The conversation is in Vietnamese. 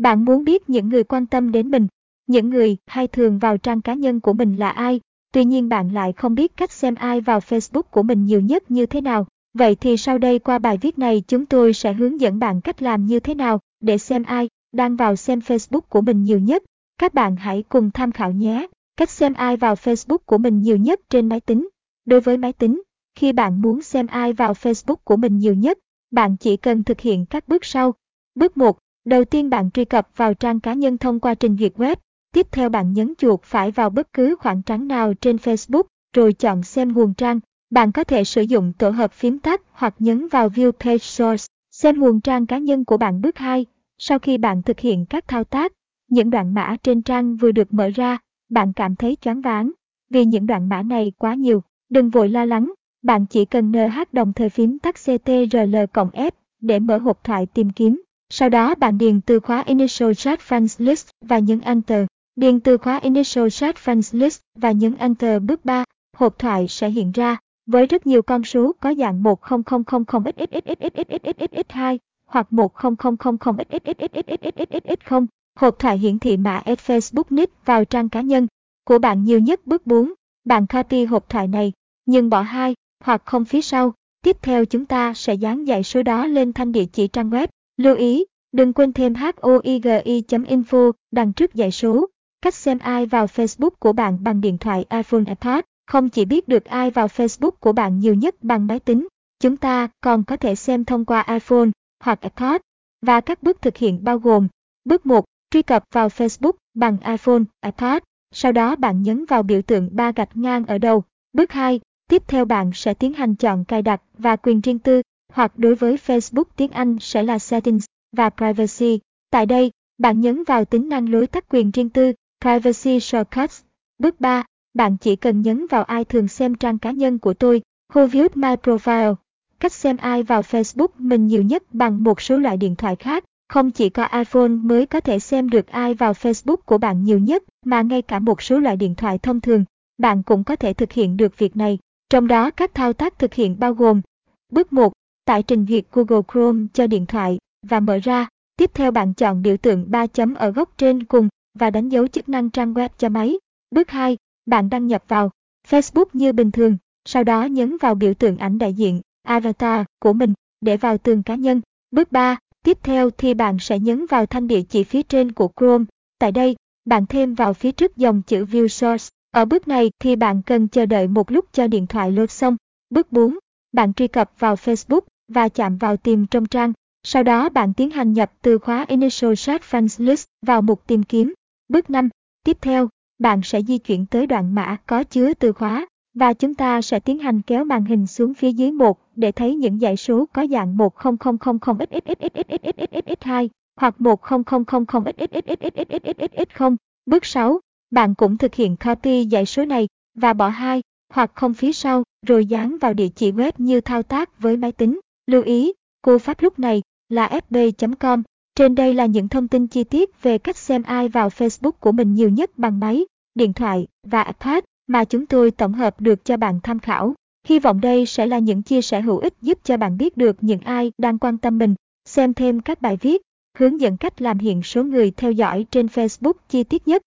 Bạn muốn biết những người quan tâm đến mình, những người hay thường vào trang cá nhân của mình là ai, tuy nhiên bạn lại không biết cách xem ai vào Facebook của mình nhiều nhất như thế nào. Vậy thì sau đây qua bài viết này chúng tôi sẽ hướng dẫn bạn cách làm như thế nào để xem ai đang vào xem Facebook của mình nhiều nhất. Các bạn hãy cùng tham khảo nhé. Cách xem ai vào Facebook của mình nhiều nhất trên máy tính. Đối với máy tính, khi bạn muốn xem ai vào Facebook của mình nhiều nhất, bạn chỉ cần thực hiện các bước sau. Bước 1. Đầu tiên bạn truy cập vào trang cá nhân thông qua trình duyệt web. Tiếp theo bạn nhấn chuột phải vào bất cứ khoảng trắng nào trên Facebook, rồi chọn xem nguồn trang. Bạn có thể sử dụng tổ hợp phím tắt hoặc nhấn vào View Page Source, xem nguồn trang cá nhân của bạn bước 2. Sau khi bạn thực hiện các thao tác, những đoạn mã trên trang vừa được mở ra, bạn cảm thấy choáng váng. Vì những đoạn mã này quá nhiều, đừng vội lo lắng, bạn chỉ cần NH đồng thời phím tắt CTRL cộng F để mở hộp thoại tìm kiếm. Sau đó bạn điền từ khóa Initial Chat Friends List và nhấn Enter. Điền từ khóa Initial Chat Friends List và nhấn Enter bước 3. Hộp thoại sẽ hiện ra với rất nhiều con số có dạng 1000xxxxxxxxx2 hoặc 1000xxxxxxx0. Hộp thoại hiển thị mã Facebook nick vào trang cá nhân của bạn nhiều nhất bước 4. Bạn copy hộp thoại này, nhưng bỏ hai hoặc không phía sau. Tiếp theo chúng ta sẽ dán dãy số đó lên thanh địa chỉ trang web. Lưu ý, đừng quên thêm hoigi.info đằng trước dãy số. Cách xem ai vào Facebook của bạn bằng điện thoại iPhone iPad. Không chỉ biết được ai vào Facebook của bạn nhiều nhất bằng máy tính, chúng ta còn có thể xem thông qua iPhone hoặc iPad. Và các bước thực hiện bao gồm Bước 1. Truy cập vào Facebook bằng iPhone, iPad. Sau đó bạn nhấn vào biểu tượng ba gạch ngang ở đầu. Bước 2. Tiếp theo bạn sẽ tiến hành chọn cài đặt và quyền riêng tư, hoặc đối với Facebook tiếng Anh sẽ là Settings và Privacy. Tại đây, bạn nhấn vào tính năng lối tắt quyền riêng tư, Privacy Shortcuts. Bước 3. Bạn chỉ cần nhấn vào ai thường xem trang cá nhân của tôi, Who viewed my profile. Cách xem ai vào Facebook mình nhiều nhất bằng một số loại điện thoại khác. Không chỉ có iPhone mới có thể xem được ai vào Facebook của bạn nhiều nhất, mà ngay cả một số loại điện thoại thông thường, bạn cũng có thể thực hiện được việc này. Trong đó các thao tác thực hiện bao gồm Bước 1. Tải trình duyệt Google Chrome cho điện thoại và mở ra. Tiếp theo bạn chọn biểu tượng 3 chấm ở góc trên cùng và đánh dấu chức năng trang web cho máy. Bước 2. Bạn đăng nhập vào Facebook như bình thường, sau đó nhấn vào biểu tượng ảnh đại diện, avatar của mình để vào tường cá nhân. Bước 3. Tiếp theo thì bạn sẽ nhấn vào thanh địa chỉ phía trên của Chrome. Tại đây, bạn thêm vào phía trước dòng chữ View Source. Ở bước này thì bạn cần chờ đợi một lúc cho điện thoại load xong. Bước 4. Bạn truy cập vào Facebook và chạm vào tìm trong trang. Sau đó bạn tiến hành nhập từ khóa Initial Search Friends List vào mục tìm kiếm. Bước 5. Tiếp theo, bạn sẽ di chuyển tới đoạn mã có chứa từ khóa và chúng ta sẽ tiến hành kéo màn hình xuống phía dưới một để thấy những dãy số có dạng 10000xxxxxxxxx2 hoặc 1000xxxxxx0. Bước 6. Bạn cũng thực hiện copy dãy số này và bỏ hai hoặc không phía sau rồi dán vào địa chỉ web như thao tác với máy tính. Lưu ý, cú pháp lúc này là fb.com. Trên đây là những thông tin chi tiết về cách xem ai vào Facebook của mình nhiều nhất bằng máy, điện thoại và iPad mà chúng tôi tổng hợp được cho bạn tham khảo. Hy vọng đây sẽ là những chia sẻ hữu ích giúp cho bạn biết được những ai đang quan tâm mình, xem thêm các bài viết, hướng dẫn cách làm hiện số người theo dõi trên Facebook chi tiết nhất.